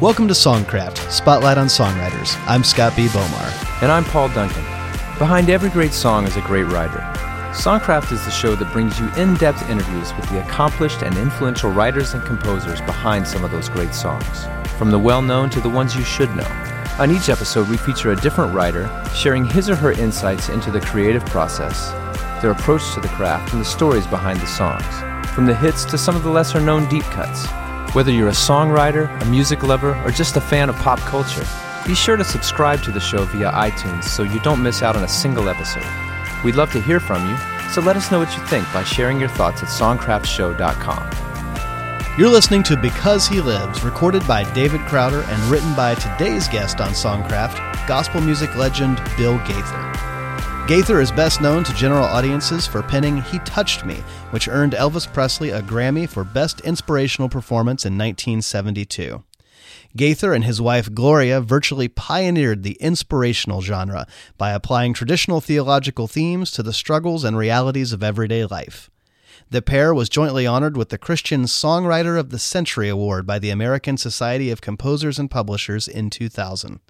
Welcome to Songcraft, Spotlight on Songwriters. I'm Scott B. Bomar. And I'm Paul Duncan. Behind every great song is a great writer. Songcraft is the show that brings you in depth interviews with the accomplished and influential writers and composers behind some of those great songs, from the well known to the ones you should know. On each episode, we feature a different writer sharing his or her insights into the creative process, their approach to the craft, and the stories behind the songs, from the hits to some of the lesser known deep cuts. Whether you're a songwriter, a music lover, or just a fan of pop culture, be sure to subscribe to the show via iTunes so you don't miss out on a single episode. We'd love to hear from you, so let us know what you think by sharing your thoughts at songcraftshow.com. You're listening to Because He Lives, recorded by David Crowder and written by today's guest on Songcraft, gospel music legend Bill Gaither. Gaither is best known to general audiences for penning He Touched Me, which earned Elvis Presley a Grammy for Best Inspirational Performance in 1972. Gaither and his wife Gloria virtually pioneered the inspirational genre by applying traditional theological themes to the struggles and realities of everyday life. The pair was jointly honored with the Christian Songwriter of the Century Award by the American Society of Composers and Publishers in 2000.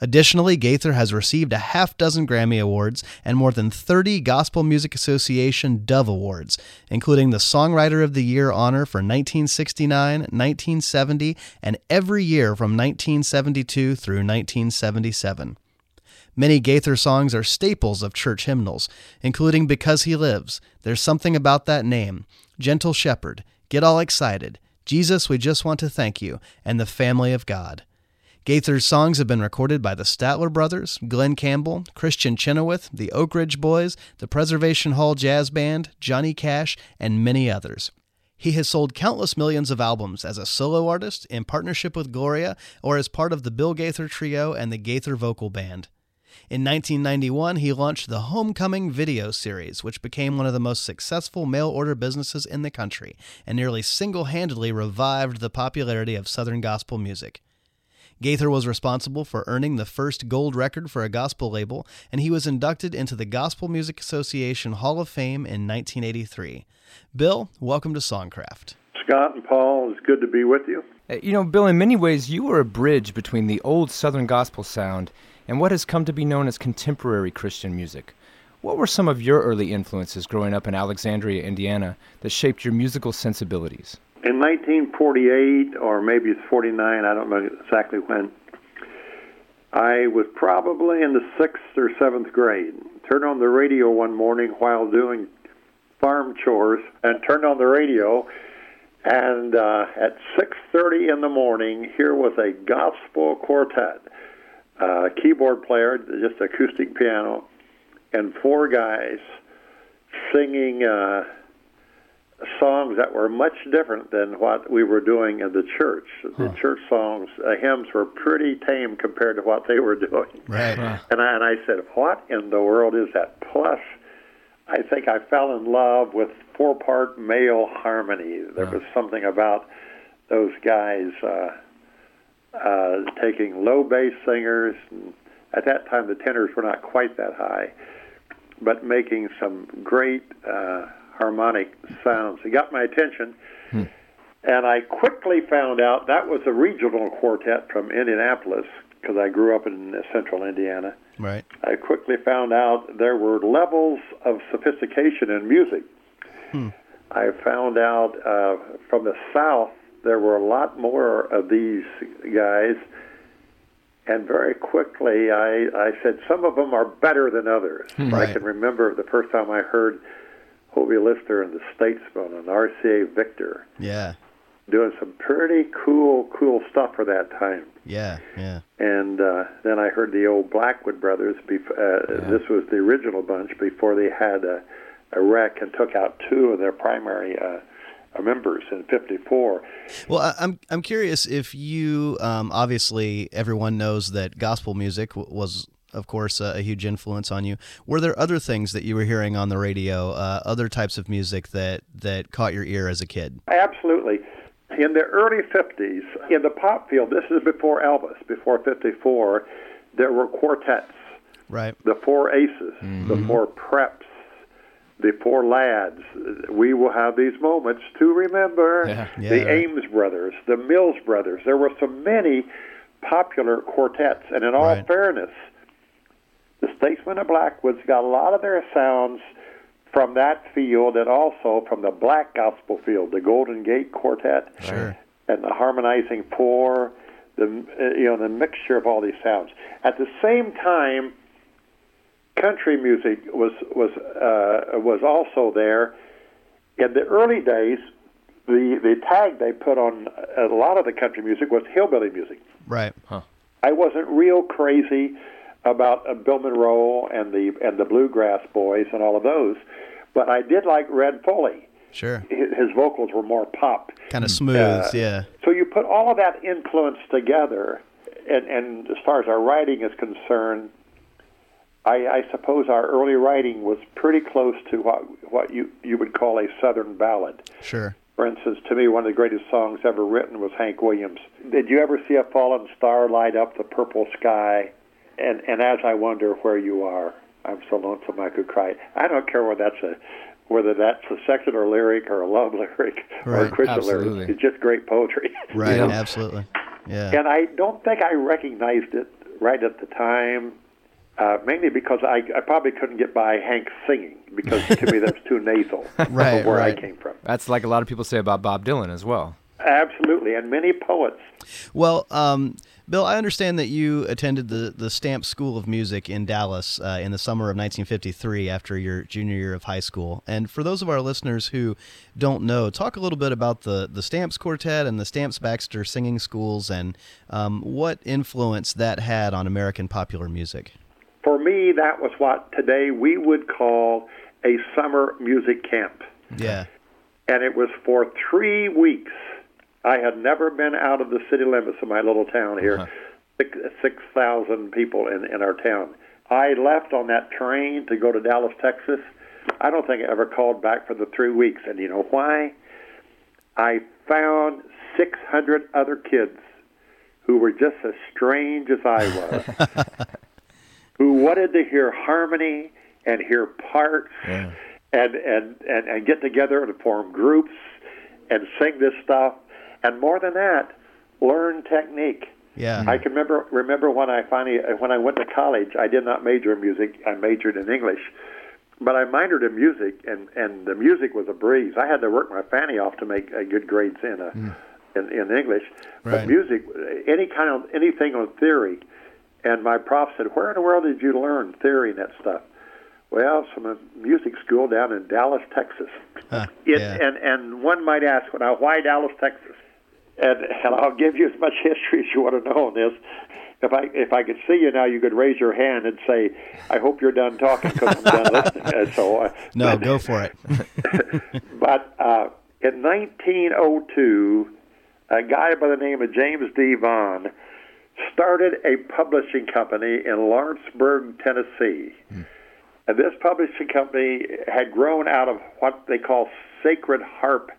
Additionally, Gaither has received a half dozen Grammy Awards and more than 30 Gospel Music Association Dove Awards, including the Songwriter of the Year honor for 1969, 1970, and every year from 1972 through 1977. Many Gaither songs are staples of church hymnals, including Because He Lives, There's Something About That Name, Gentle Shepherd, Get All Excited, Jesus, We Just Want to Thank You, and The Family of God. Gaither's songs have been recorded by the Statler Brothers, Glen Campbell, Kristin Chenoweth, the Oak Ridge Boys, the Preservation Hall Jazz Band, Johnny Cash, and many others. He has sold countless millions of albums as a solo artist, in partnership with Gloria, or as part of the Bill Gaither Trio and the Gaither Vocal Band. In 1991, he launched the Homecoming video series, which became one of the most successful mail order businesses in the country and nearly single handedly revived the popularity of Southern gospel music. Gaither was responsible for earning the first gold record for a gospel label, and he was inducted into the Gospel Music Association Hall of Fame in 1983. Bill, welcome to Songcraft. Scott and Paul, it's good to be with you. Uh, You know, Bill, in many ways, you were a bridge between the old Southern gospel sound and what has come to be known as contemporary Christian music. What were some of your early influences growing up in Alexandria, Indiana, that shaped your musical sensibilities? In 1948, or maybe it's 49, I don't know exactly when, I was probably in the sixth or seventh grade. Turned on the radio one morning while doing farm chores and turned on the radio and uh, at 6.30 in the morning here was a gospel quartet uh, keyboard player just acoustic piano and four guys singing uh, songs that were much different than what we were doing in the church. The church songs, uh, hymns were pretty tame compared to what they were doing. Right. And I, and I said, what in the world is that? Plus, I think I fell in love with four-part male harmony. There was something about those guys uh, uh, taking low bass singers. And at that time, the tenors were not quite that high, but making some great uh, harmonic sounds. It got my attention. Hmm. And I quickly found out that was a regional quartet from Indianapolis because I grew up in central Indiana. Right. I quickly found out there were levels of sophistication in music. Hmm. I found out uh, from the South there were a lot more of these guys, and very quickly I, I said some of them are better than others. Hmm. I can remember the first time I heard Hovie Lister and the Statesmen and RCA Victor Yeah. doing some pretty cool, cool stuff for that time Yeah. Yeah. and uh, then I heard the old Blackwood brothers. Bef- uh, This was the original bunch before they had a, a wreck and took out two of their primary uh, uh, members in '54. Well, I- I'm I'm curious if you um, obviously everyone knows that gospel music w- was of course a, a huge influence on you. Were there other things that you were hearing on the radio, uh, other types of music that that caught your ear as a kid? Absolutely. In the early 50s, in the pop field, this is before Elvis, before 54, there were quartets. Right. the four aces, the four preps, the four lads. We will have these moments to remember. Yeah. Yeah, the right. Ames brothers, the Mills brothers. There were so many popular quartets, and in all Right. fairness, the Statesmen of Blackwoods got a lot of their sounds from that field, and also from the black gospel field, the Golden Gate Quartet Sure. and the harmonizing four, the uh, you know the mixture of all these sounds. At the same time, country music was was uh, was also there. In the early days, the the tag they put on a lot of the country music was hillbilly music. Right. Huh. I wasn't real crazy about uh, Bill Monroe and the and the bluegrass boys and all of those, but I did like Red Foley. Sure. His, his vocals were more pop. Kind of smooth. Uh, yeah. So you put all of that influence together, and, and as far as our writing is concerned, I, I suppose our early writing was pretty close to what what you you would call a Southern ballad. Sure. For instance, to me, one of the greatest songs ever written was Hank Williams. Did you ever see a fallen star light up the purple sky? And and as I wonder where you are, I'm so lonesome I could cry. I don't care whether that's a whether that's a secular lyric or a love lyric or a Right. Christian Absolutely. lyric. It's just great poetry. Right. Yeah. Absolutely. Yeah. And I don't think I recognized it right at the time, uh, mainly because I, I probably couldn't get by Hank singing because to me that's too nasal Right, from where right. I came from. That's like a lot of people say about Bob Dylan as well. Absolutely, and many poets. Well, um, Bill, I understand that you attended the, the Stamp School of Music in Dallas uh, in the summer of 1953 after your junior year of high school. And for those of our listeners who don't know, talk a little bit about the, the Stamps Quartet and the Stamps Baxter singing schools and um, what influence that had on American popular music. For me, that was what today we would call a summer music camp. Yeah. And it was for three weeks. I had never been out of the city limits of my little town here, uh-huh. six 6,000 people in, in our town. I left on that train to go to Dallas, Texas. I don't think I ever called back for the three weeks. And you know why? I found 600 other kids who were just as strange as I was, who wanted to hear harmony and hear parts and, and, and, and get together and form groups and sing this stuff. And more than that, learn technique. Yeah. I can remember remember when I finally when I went to college. I did not major in music. I majored in English, but I minored in music, and and the music was a breeze. I had to work my fanny off to make uh, good grades in a, in, in English. Right. But music, any kind of anything on theory, and my prof said, "Where in the world did you learn theory and that stuff?" Well, from a music school down in Dallas, Texas. Huh, It, yeah. and and one might ask, well, now why Dallas, Texas? And, and I'll give you as much history as you want to know on this. If I if I could see you now, you could raise your hand and say, "I hope you're done talking because I'm done listening." So uh, No, go for it. but uh, in 1902, a guy by the name of James D. Vaughan started a publishing company in Lawrenceburg, Tennessee. And this publishing company had grown out of what they call sacred harp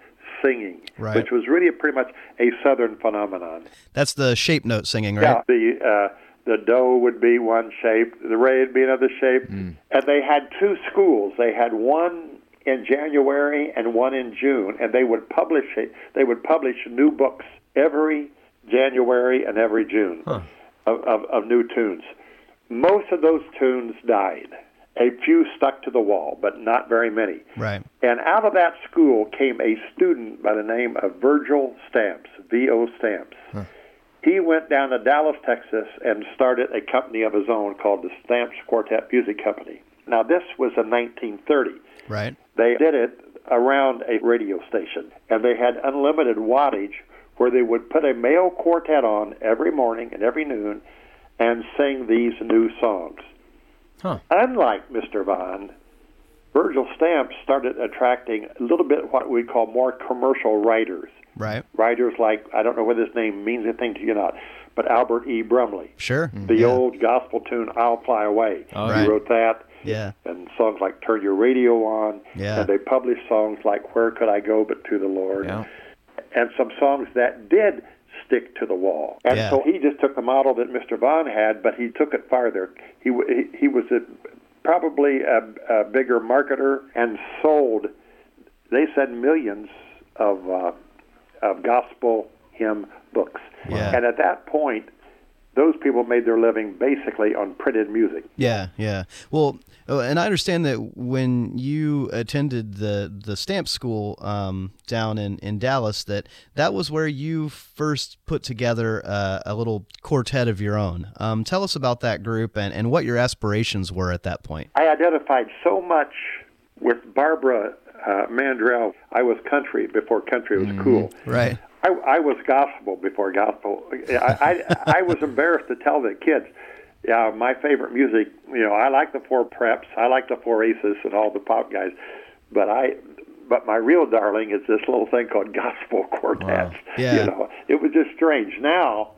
singing, Right. which was really pretty much a Southern phenomenon. That's the shape note singing, right? Yeah, the uh, the do would be one shape, the re would be another shape, and they had two schools. They had one in January and one in June, and they would publish it. They would publish new books every January and every June of, of, of new tunes. Most of those tunes died. A few stuck to the wall, but not very many. Right. And out of that school came a student by the name of Virgil Stamps, V.O. Stamps. He went down to Dallas, Texas, and started a company of his own called the Stamps Quartet Music Company. Now, this was in 1930. Right. They did it around a radio station, and they had unlimited wattage where they would put a male quartet on every morning and every noon and sing these new songs. Huh. Unlike Mr. Vaughan, Virgil Stamps started attracting a little bit what we call more commercial writers. Right. Writers like, I don't know whether his name means anything to you or not, but Albert E. Brumley. Sure. The yeah. old gospel tune, I'll Fly Away. Oh, he right. wrote that Yeah. and songs like Turn Your Radio On. Yeah. And they published songs like Where Could I Go But to the Lord. Yeah. And some songs that did stick to the wall. And Yeah. so he just took the model that Mr. Vaughan had, but he took it farther. He he, he was a, probably a, a bigger marketer and sold. They said millions of uh, of gospel hymn books. Yeah. And at that point, those people made their living basically on printed music. Yeah, yeah. Well, oh, and I understand that when you attended the the stamp school um, down in, in Dallas, that that was where you first put together uh, a little quartet of your own. Um, tell us about that group and, and what your aspirations were at that point. I identified so much with Barbara uh, Mandrell. I was country before country was cool. Right. I, I was gospel before gospel. I, I I was embarrassed to tell the kids, yeah, my favorite music. You know, I like the Four Preps, I like the Four Aces, and all the pop guys, but I. But my real darling is this little thing called gospel quartets. Wow. Yeah. You know, it was just strange. Now,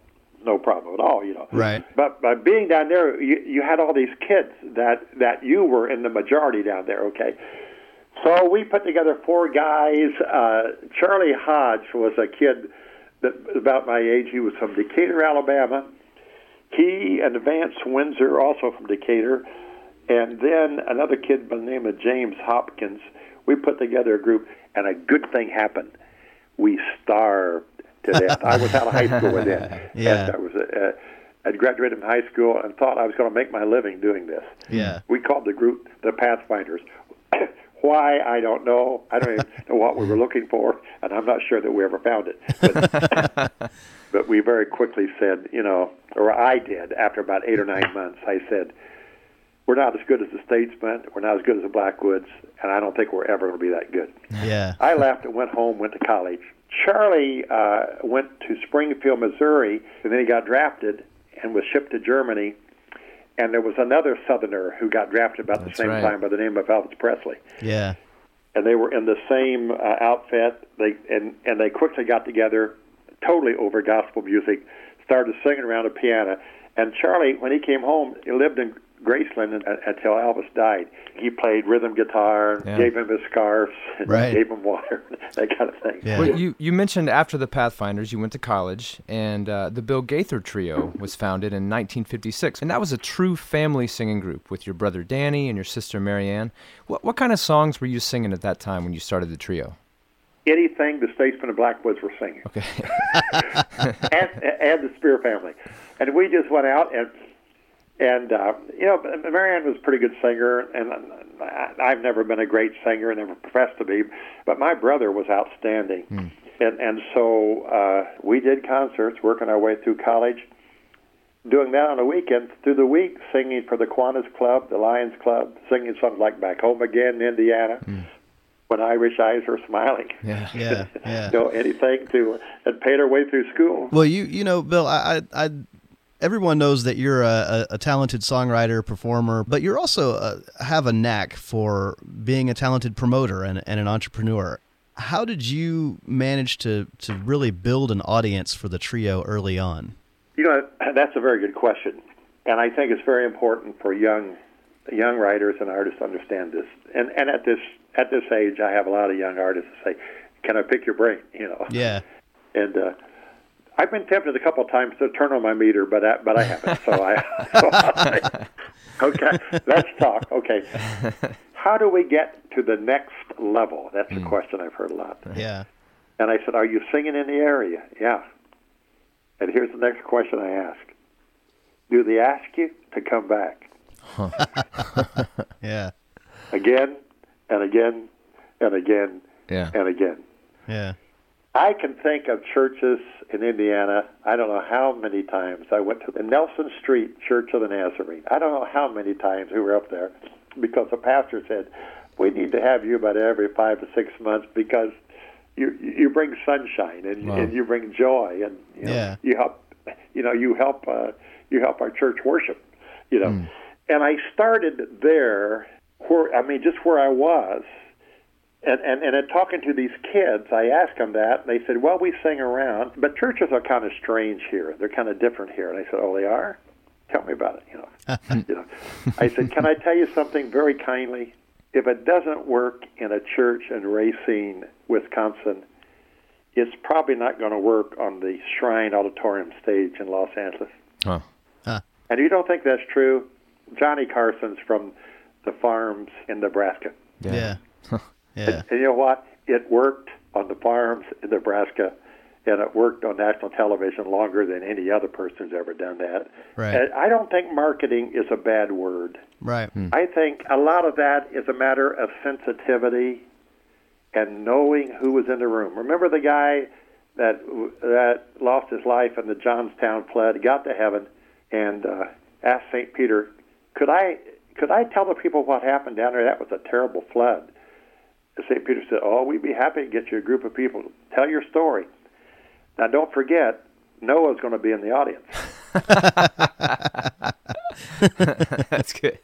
no problem at all. You know. Right. But by being down there, you you had all these kids that that you were in the majority down there. Okay. So we put together four guys. Uh, Charlie Hodge was a kid that about my age. He was from Decatur, Alabama. He and Vance Windsor, also from Decatur, and then another kid by the name of James Hopkins. We put together a group, and a good thing happened. We starved to death. I was out of high school then. Yeah. And I was uh, I'd graduated from high school and thought I was going to make my living doing this. Yeah. We called the group the Pathfinders. Why I don't know. I don't even know what we were looking for, and I'm not sure that we ever found it. But, but we very quickly said, you know, or I did after about eight or nine months. I said, we're not as good as the Statesmen. We're not as good as the Blackwoods, and I don't think we're ever going to be that good. Yeah. I left and went home, went to college. Charlie uh, went to Springfield, Missouri, and then he got drafted and was shipped to Germany. And there was another Southerner who got drafted about That's the same right. time by the name of Elvis Presley. Yeah. And they were in the same uh, outfit. They and and they quickly got together, totally over gospel music, started singing around a piano. And Charlie, when he came home, he lived in Graceland until Elvis died. He played rhythm guitar, Yeah. gave him his scarves, Right. gave him water, that kind of thing. Yeah. Well, you, you mentioned after the Pathfinders, you went to college, and uh, the Bill Gaither Trio was founded in 1956. And that was a true family singing group with your brother Danny and your sister Marianne. What, what kind of songs were you singing at that time when you started the trio? anything the Statesmen and Blackwoods were singing, Okay. and, and the Speer family. And we just went out and and uh, you know, Marianne was a pretty good singer, and I- I've never been a great singer, and never professed to be, but my brother was outstanding, and and so uh, we did concerts, working our way through college. Doing that on the weekend, through the week, singing for the Kiwanis Club, the Lions Club, singing songs like "Back Home Again" in Indiana, "When Irish Eyes Are Smiling," yeah. Yeah. Yeah. you know, anything to and paid our way through school. Well, you you know, Bill, I, I, I everyone knows that you're a, a, a talented songwriter, performer, but you're also uh have a knack for being a talented promoter and, and an entrepreneur. How did you manage to to really build an audience for the trio early on? You know, that's a very good question, and I think it's very important for young young writers and artists to understand this. And and at this at this age, I have a lot of young artists that say, "Can I pick your brain?" You know, Yeah. and uh, I've been tempted a couple of times to turn on my meter, but I, but I haven't. So I, so I okay, let's talk. Okay, how do we get to the next level? That's a hmm. question I've heard a lot. Yeah. And I said, Are you singing in the area? Yeah. And here's the next question I ask Do they ask you to come back Yeah. again and again and again Yeah. and again? Yeah. I can think of churches in Indiana. I don't know how many times I went to the Nelson Street Church of the Nazarene. I don't know how many times we were up there because the pastor said, "We need to have you about every five to six months because you you bring sunshine and, Wow. and you bring joy and you know, Yeah. you help you know you help uh, you help our church worship you know." And I started there where I mean just where I was and, and and in talking to these kids, I asked them that, and they said, "Well, we sing around, but churches are kind of strange here. They're kind of different here." And I said, "Oh, they are? Tell me about it." You know, you know. I said, "Can I tell you something very kindly? If it doesn't work in a church in Racine, Wisconsin, it's probably not going to work on the Shrine Auditorium stage in Los Angeles." Huh. And you don't think that's true? Johnny Carson's from the farms in Nebraska. Yeah. Yeah. And, and you know what? It worked on the farms in Nebraska, and it worked on national television longer than any other person's ever done that. Right. And I don't think marketing is a bad word. Right. I think a lot of that is a matter of sensitivity and knowing who was in the room. Remember the guy that that lost his life in the Johnstown flood, got to heaven, and uh, asked Saint Peter, "Could I could I tell the people what happened down there? That was a terrible flood." And Saint Peter said, "Oh, we'd be happy to get you a group of people. Tell your story." Now, don't forget, Noah's going to be in the audience. That's good.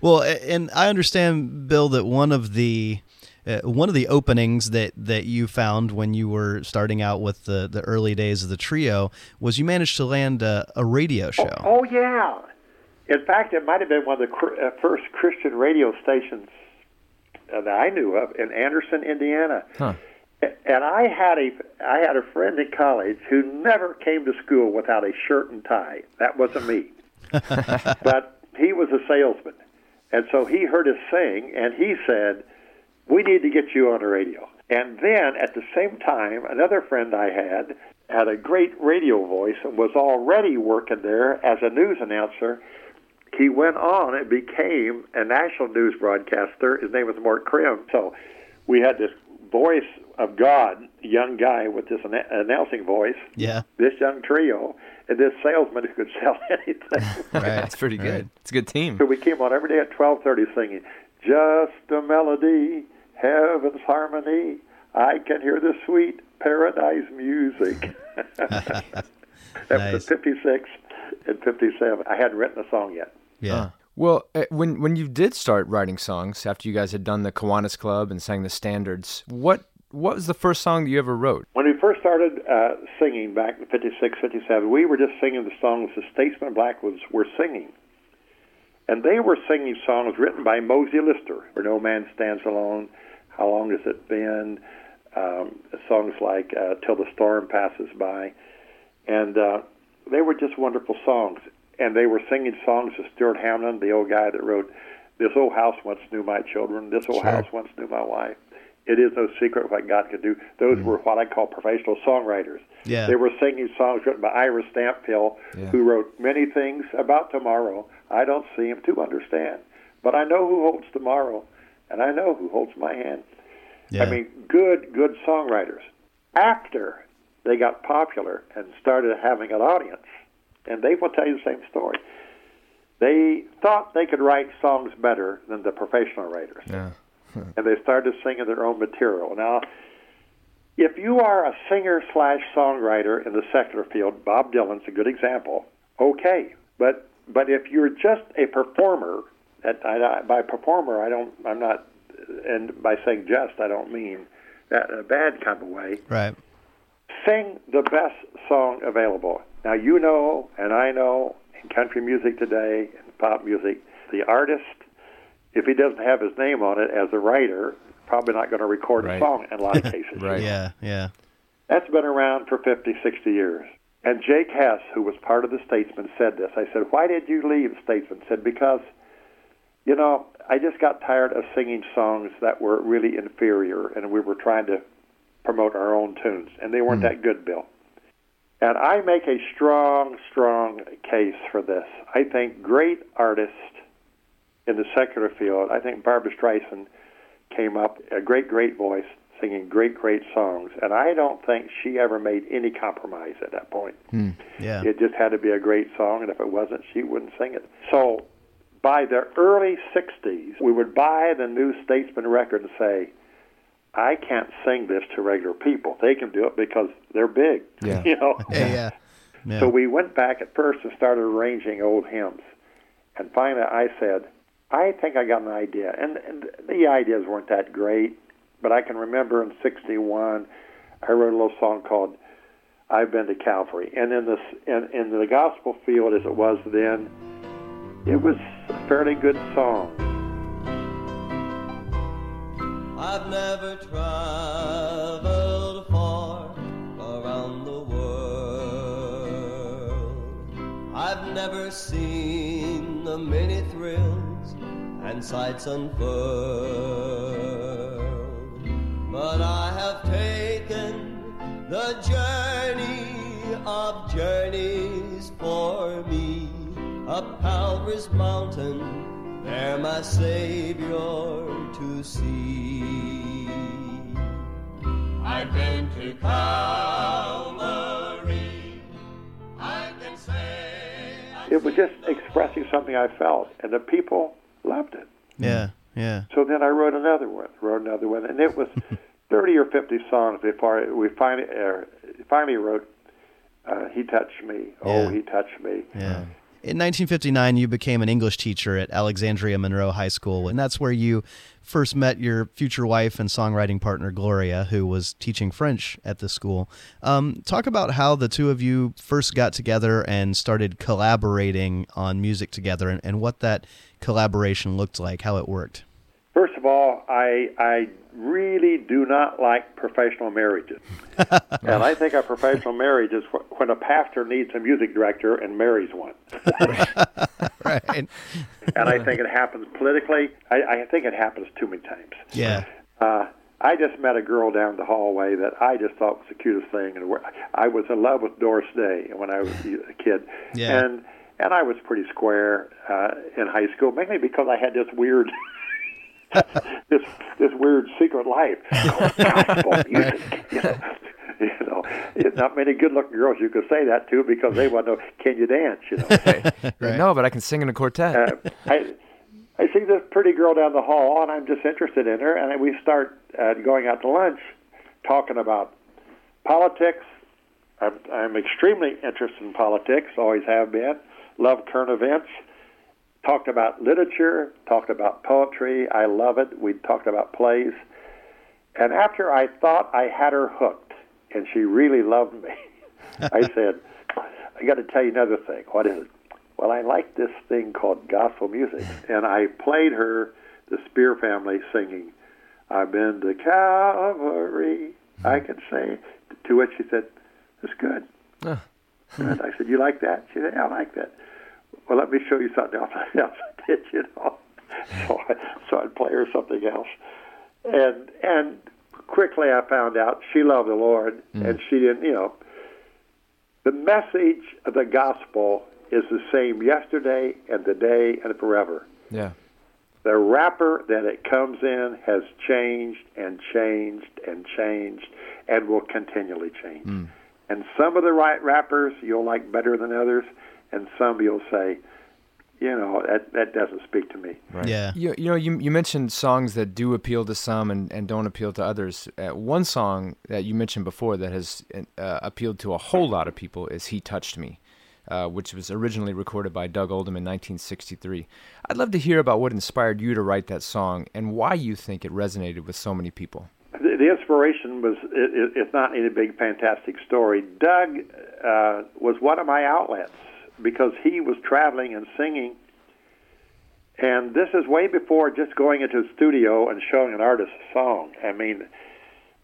Well, and I understand, Bill, that one of the uh, one of the openings that, that you found when you were starting out with the, the early days of the trio was you managed to land a, a radio show. Oh, yeah. In fact, it might have been one of the cr- uh, first Christian radio stations Uh, that I knew of in Anderson, Indiana. Huh. And I had a I had a friend in college who never came to school without a shirt and tie. That wasn't me, but he was a salesman, and so he heard us sing, and he said, "We need to get you on the radio." And then at the same time, another friend I had had a great radio voice and was already working there as a news announcer. He went on and became a national news broadcaster. His name was Mort Crim. So we had this voice of God, a young guy with this anna- announcing voice, Yeah. this young trio, and this salesman who could sell anything. Right. That's pretty good. Right. It's a good team. So we came on every day at twelve thirty singing, "Just a melody, heaven's harmony. I can hear the sweet paradise music." that Nice. was '56 and '57. I hadn't written a song yet. Yeah. Huh. Well, uh, when when you did start writing songs after you guys had done the Kiwanis Club and sang the standards, what what was the first song that you ever wrote? When we first started uh, singing back in '56, '57, we were just singing the songs the Statesmen Blackwoods were singing. And they were singing songs written by Mosie Lister, Where No Man Stands Alone, How Long Has It Been, um, songs like uh, Till the Storm Passes By. And uh, they were just wonderful songs. And they were singing songs of Stuart Hamblen, the old guy that wrote, This Old House Once Knew My Children, This Old Sure. House Once Knew My Wife. It is no secret what God could do. Those mm-hmm. were what I call professional songwriters. Yeah. They were singing songs written by Ira Stanphill, Yeah. who wrote many things about tomorrow I don't seem to understand. But I know who holds tomorrow, and I know who holds my hand. Yeah. I mean, good, good songwriters. After they got popular and started having an audience, and they will tell you the same story. They thought they could write songs better than the professional writers Yeah. and they started singing their own material. Now, if you are a singer slash songwriter in the secular field, Bob Dylan's a good example. Okay, but but if you're just a performer, I- by performer I don't I'm not, and by saying just I don't mean that in a bad kind of way. right. Sing the best song available. Now you know, and I know, in country music today, and pop music, the artist if he doesn't have his name on it as a writer, probably not going to record Right. a song in a lot of cases. Right. Yeah. Yeah. That's been around for 50, 60 years. And Jake Hess, who was part of the Statesmen, said this. I said, Why did you leave Statesmen? said, Because, you know, I just got tired of singing songs that were really inferior, and we were trying to promote our own tunes, and they weren't hmm. that good, Bill. And I make a strong, strong case for this. I think great artists in the secular field, I think Barbra Streisand came up, a great, great voice, singing great, great songs. And I don't think she ever made any compromise at that point. Hmm, yeah. It just had to be a great song, and if it wasn't, she wouldn't sing it. So by the early 60s, we would buy the New Statesmen record and say, I can't sing this to regular people. They can do it because they're big. Yeah. you know? Yeah. Yeah. Yeah. So we went back at first and started arranging old hymns. And finally I said, I think I got an idea. And, and the ideas weren't that great, but I can remember in 61, I wrote a little song called I've Been to Calvary. And in, this, in, in the gospel field as it was then, it was a fairly good song. I've never traveled far around the world. I've never seen the many thrills and sights unfurled. But I have taken the journey of journeys for me up Calvary's mountain, there my Savior to see. I've been to Calvary. I can say. It was just expressing something I felt, and the people loved it. Yeah, yeah. So then I wrote another one, wrote another one, and it was 30 or 50 songs before we finally uh, finally wrote uh, "He Touched Me." Oh, Yeah. he touched me. Yeah. In 1959, you became an English teacher at Alexandria Monroe High School, and that's where you first met your future wife and songwriting partner, Gloria, who was teaching French at the school. Um, talk about how the two of you first got together and started collaborating on music together and, and what that collaboration looked like, how it worked. First of all, I I really do not like professional marriages, and I think a professional marriage is when a pastor needs a music director and marries one. Right. and I think it happens politically. I, I think it happens too many times. Yeah. Uh, I just met a girl down the hallway that I just thought was the cutest thing, and I was in love with Doris Day when I was a kid, Yeah. and and I was pretty square uh, in high school, mainly because I had this weird. this this weird secret life called gospel music, you know. You know, it's not many good-looking girls you could say that to because they want to know, can you dance? You know. Right. No, but I can sing in a quartet. uh, I I see this pretty girl down the hall, and I'm just interested in her, and we start uh, going out to lunch, talking about politics. I'm, I'm extremely interested in politics, always have been. Love current events. Talked about literature, talked about poetry. I love it. We talked about plays. And after I thought I had her hooked, and she really loved me, I said, I got to tell you another thing. What is it? Well, I like this thing called gospel music, and I played her the Speer family singing, "I've been to Calvary." I mm-hmm. can say. To which she said, "That's good." And I said, "You like that?" She said, "Yeah, I like that." Well, let me show you something else. I did, you know. So, I, so I'd play her something else, and and quickly I found out she loved the Lord, mm. and she didn't, you know. The message of the gospel is the same yesterday and today and forever. yeah. The wrapper that it comes in has changed and changed and changed and will continually change. Mm. And some of the right wrappers you'll like better than others, and some you'll say, you know, that, that doesn't speak to me. Yeah. You, you know, you, you mentioned songs that do appeal to some and, and don't appeal to others. Uh, one song that you mentioned before that has uh, appealed to a whole lot of people is He Touched Me, uh, which was originally recorded by Doug Oldham in 1963. I'd love to hear about what inspired you to write that song and why you think it resonated with so many people. The, the inspiration was it, it, it's not any big fantastic story. Doug uh, was one of my outlets because he was traveling and singing, and this is way before just going into the studio and showing an artist a song. I mean,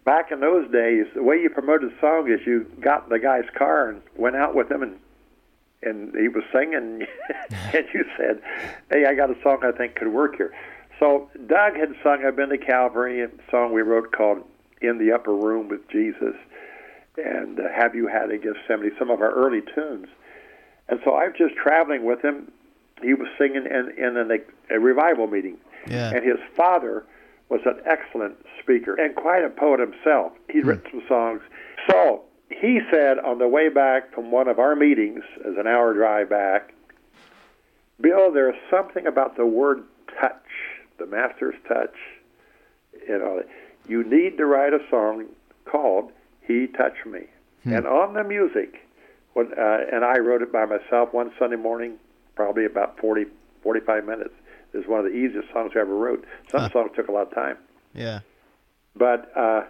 back in those days, the way you promoted a song is you got in the guy's car and went out with him and and he was singing, and you said, "Hey, I got a song I think could work here." So Doug had sung "I've Been to Calvary," a song we wrote called "In the Upper Room with Jesus," and uh, "Have You Had a Gethsemane?" Some of our early tunes. And so I was just traveling with him. He was singing in, in an, a revival meeting, Yeah. and his father was an excellent speaker and quite a poet himself. He'd hmm. written some songs. So he said on the way back from one of our meetings, as an hour drive back, Bill, there's something about the word touch, the master's touch. You know, you need to write a song called "He Touched Me," hmm. and on the music, when, uh, and I wrote it by myself one Sunday morning, probably about 40, 45 minutes. It was one of the easiest songs I ever wrote. Some songs took a lot of time. Yeah. But uh,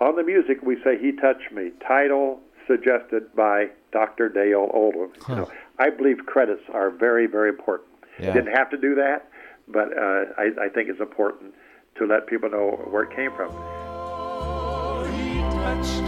on the music, we say "He Touched Me." Title suggested by Dr. Dale Oldham. You know, I believe credits are very, very important. Yeah. Didn't have to do that, but uh, I, I think it's important to let people know where it came from. He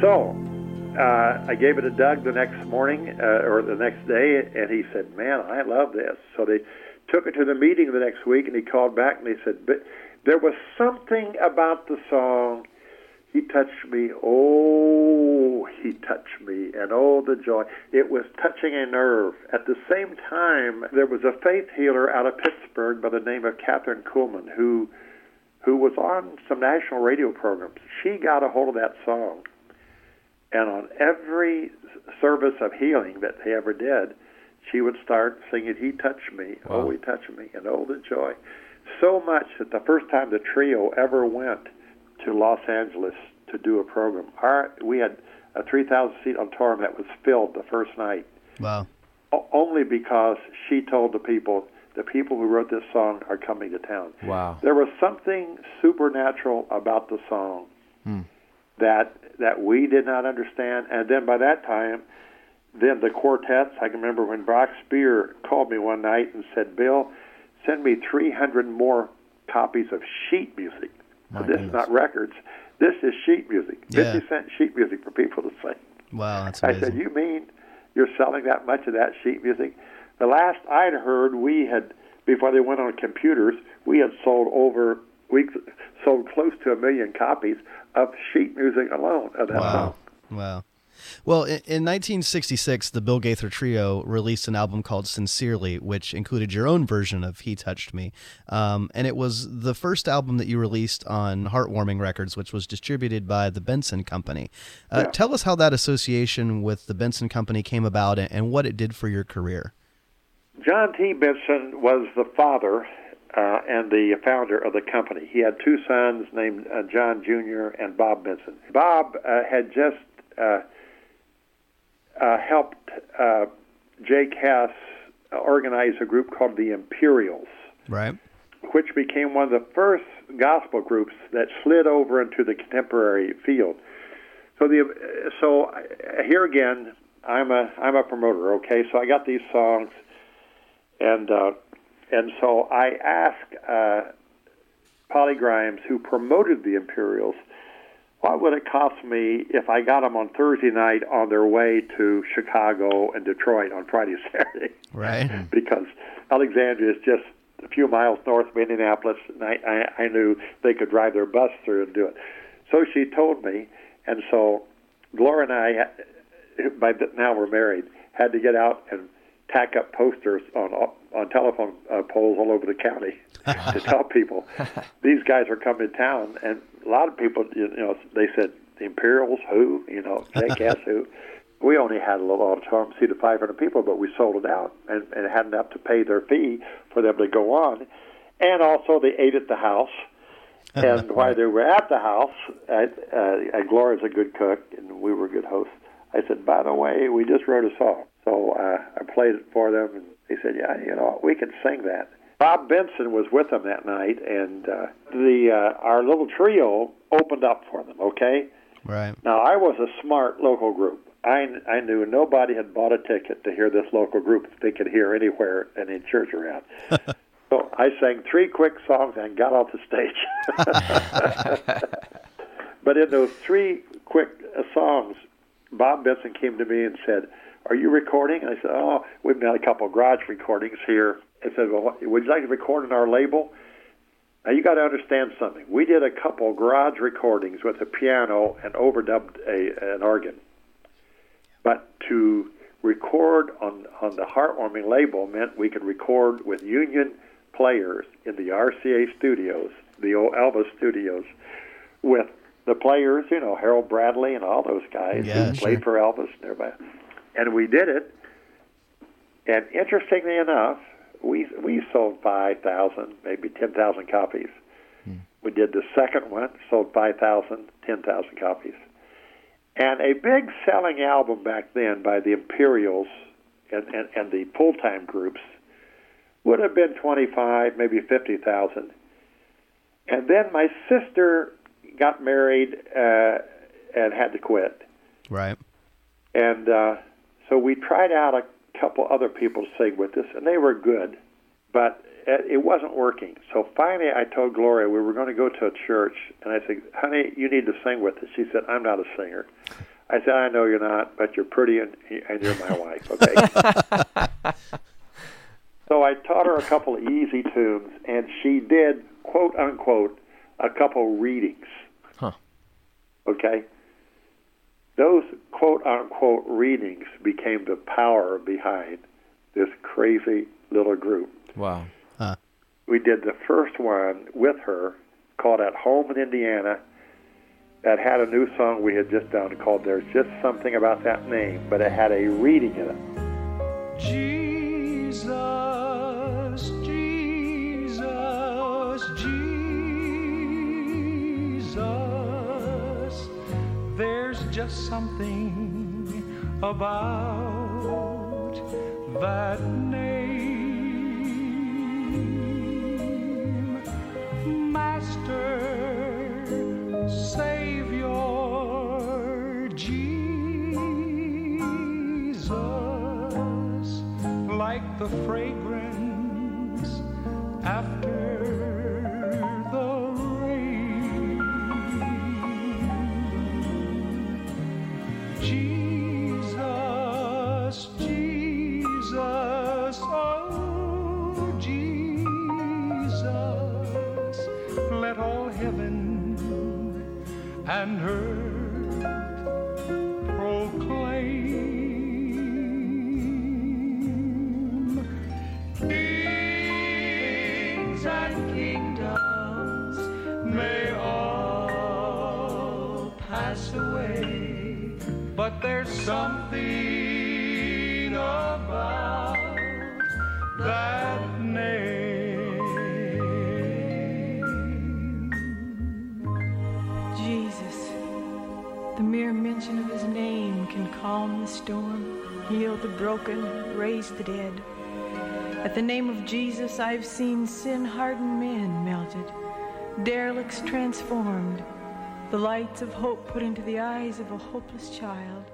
So, uh, I gave it to Doug the next morning uh, or the next day, and he said, "Man, I love this." So they took it to the meeting the next week, and he called back and he said, "But there was something about the song." He touched me, oh, he touched me, and oh, the joy. It was touching a nerve. At the same time, there was a faith healer out of Pittsburgh by the name of Kathryn Kuhlman who, who was on some national radio programs. She got a hold of that song, and on every service of healing that they ever did, she would start singing, He touched me, oh, he touched me, and oh, the joy. So much that the first time the trio ever went to Los Angeles to do a program, our, we had a 3,000 seat auditorium that was filled the first night, Wow. only because she told the people, the people who wrote this song are coming to town. Wow. There was something supernatural about the song hmm. That that we did not understand. And then by that time, then the quartets. I can remember when Brock Speer called me one night and said, "Bill, send me 300 more copies of sheet music. My this is not records. This is sheet music. Yeah. 50 cent sheet music for people to sing." Wow, that's amazing. I said, "You mean you're selling that much of that sheet music?" The last I'd heard, we had before they went on computers, we had sold over we sold close to a million copies of sheet music alone of that Wow. song. Wow. Well, in, in 1966, the Bill Gaither Trio released an album called Sincerely, which included your own version of He Touched Me. Um, and it was the first album that you released on Heartwarming Records, which was distributed by the Benson Company. Uh, Yeah. Tell us how that association with the Benson Company came about and, and what it did for your career. John T. Benson was the father uh, and the founder of the company. He had two sons named uh, John Jr. and Bob Benson. Bob uh, had just uh, uh, helped uh, Jake Hess organize a group called the Imperials, Right? which became one of the first gospel groups that slid over into the contemporary field. So the so here again, I'm a I'm a promoter. Okay, so I got these songs, and uh, and so I asked uh, Polly Grimes, who promoted the Imperials, what would it cost me if I got them on Thursday night on their way to Chicago and Detroit on Friday, Saturday? Right? because Alexandria is just a few miles north of Indianapolis, and I, I, I knew they could drive their bus through and do it. So she told me, and so Gloria and I, by now we're married, had to get out and tack up posters on on telephone uh, poles all over the county to tell people these guys are coming to town. And a lot of people, you know, they said the Imperials who, you know, Jake Hess who. We only had a little auditorium seat of 500 people, but we sold it out and, and had enough to pay their fee for them to go on. And also, they ate at the house. And while they were at the house, I, uh, and Gloria's a good cook, and we were good hosts. I said, by the way, we just wrote a song. So uh, I played it for them, and they said, yeah, you know, we can sing that. Bob Benson was with them that night, and uh, the uh, our little trio opened up for them. Okay. Right. Now I was a smart local group. I I knew nobody had bought a ticket to hear this local group if they could hear anywhere in any church around. so I sang three quick songs and got off the stage. but in those three quick uh, songs, Bob Benson came to me and said, "Are you recording?" And I said, "Oh, we've done a couple of garage recordings here." I said, "Well, would you like to record on our label?" Now you got to understand something. We did a couple garage recordings with a piano and overdubbed a, an organ. But to record on on the heartwarming label meant we could record with union players in the RCA studios, the old Elvis studios, with the players, you know, Harold Bradley and all those guys Yeah, who sure. played for Elvis and everybody. And we did it. And interestingly enough, we we sold five thousand, maybe ten thousand copies. We did the second one, sold 5,000, 10,000 copies. And a big selling album back then by the Imperials and, and, and the full time groups would have been 25, maybe 50,000. And then my sister got married uh, and had to quit. Right. And uh, so we tried out a couple other people to sing with us, and they were good, but it it wasn't working. So finally, I told Gloria we were going to go to a church, and I said, "Honey, you need to sing with us." She said, "I'm not a singer." I said, "I know you're not, but you're pretty, and, and you're my wife." Okay. so I taught her a couple of easy tunes, and she did quote unquote a couple readings. Huh. Okay those quote unquote readings became the power behind this crazy little group. Wow. Uh. We did the first one with her called At Home in Indiana that had a new song we had just done called There's Just Something About That Name, but it had a reading in it. Jesus, Jesus, There's something about that name. Master, Savior, Jesus like the fragrance heal the broken, raise the dead. At the name of Jesus, I've seen sin hardened men melted, derelicts transformed, the lights of hope put into the eyes of a hopeless child.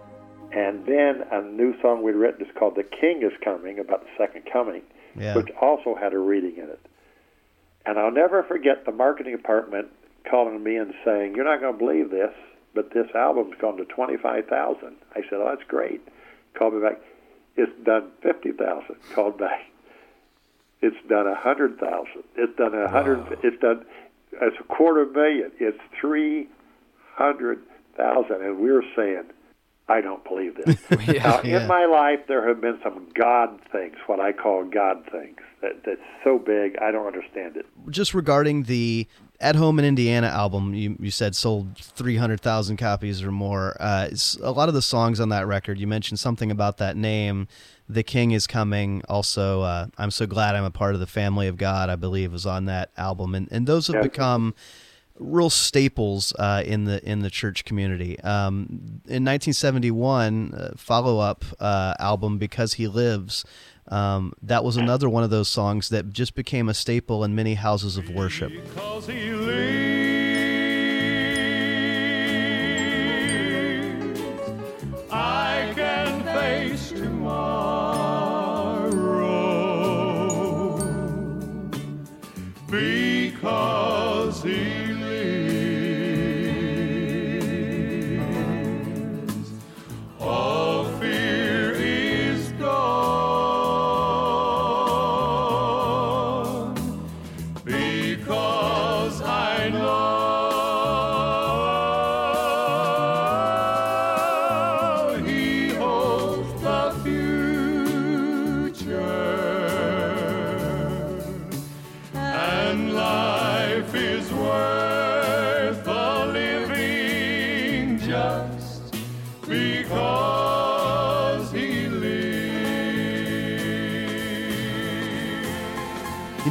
And then a new song we'd written is called The King is Coming, about the second coming, Yeah. which also had a reading in it. And I'll never forget the marketing department calling me and saying, You're not going to believe this, but this album's gone to 25000 I said, Oh, that's great. Called me back. It's done 50000 Called back. It's done a 100000 It's done a 100 It's done, it's a quarter million. It's 300000 And we're saying, I don't believe this. Yeah. now, Yeah. in my life, there have been some God things, what I call God things, that, that's so big, I don't understand it. Just regarding the At Home in Indiana album, you, you said sold 300,000 copies or more. Uh, a lot of the songs on that record, you mentioned something about that name. The King is Coming. Also, uh, I'm So Glad I'm a Part of the Family of God, I believe, was on that album. And, and those have Yeah. become real staples uh, in the in the church community. Um, in 1971, uh, follow up uh, album because he lives. Um, that was another one of those songs that just became a staple in many houses of worship. Because he lives,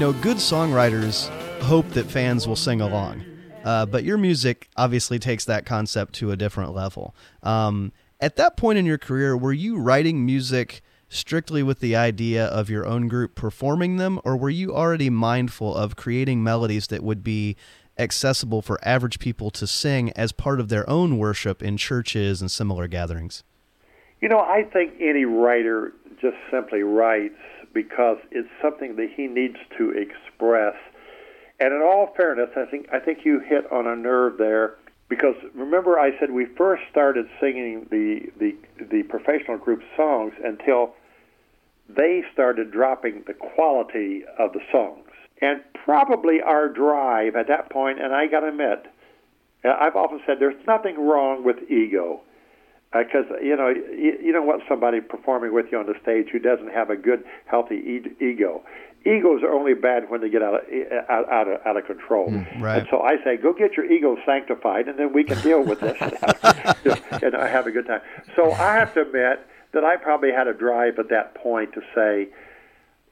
know, good songwriters hope that fans will sing along. Uh, but your music obviously takes that concept to a different level. Um, at that point in your career, were you writing music strictly with the idea of your own group performing them, or were you already mindful of creating melodies that would be accessible for average people to sing as part of their own worship in churches and similar gatherings? You know, I think any writer just simply writes because it's something that he needs to express. And in all fairness, I think I think you hit on a nerve there because remember I said we first started singing the the the professional group songs until they started dropping the quality of the songs. And probably our drive at that point, and I got to admit, I've often said there's nothing wrong with ego because uh, you know you, you don't want somebody performing with you on the stage who doesn't have a good healthy e- ego. Egos are only bad when they get out of out, out, of, out of control. Mm, right. and so i say go get your ego sanctified and then we can deal with this. And i have a good time. So i have to admit that i probably had a drive at that point to say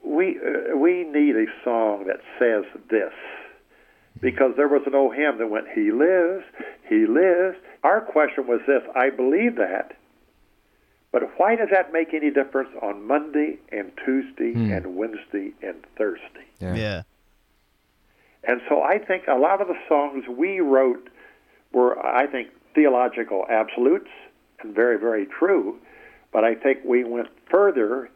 we uh, we need a song that says this because there was an old hymn that went, He lives, He lives. Our question was this I believe that, but why does that make any difference on Monday and Tuesday hmm. and Wednesday and Thursday? Yeah. Yeah. And so I think a lot of the songs we wrote were, I think, theological absolutes and very, very true. But I think we went further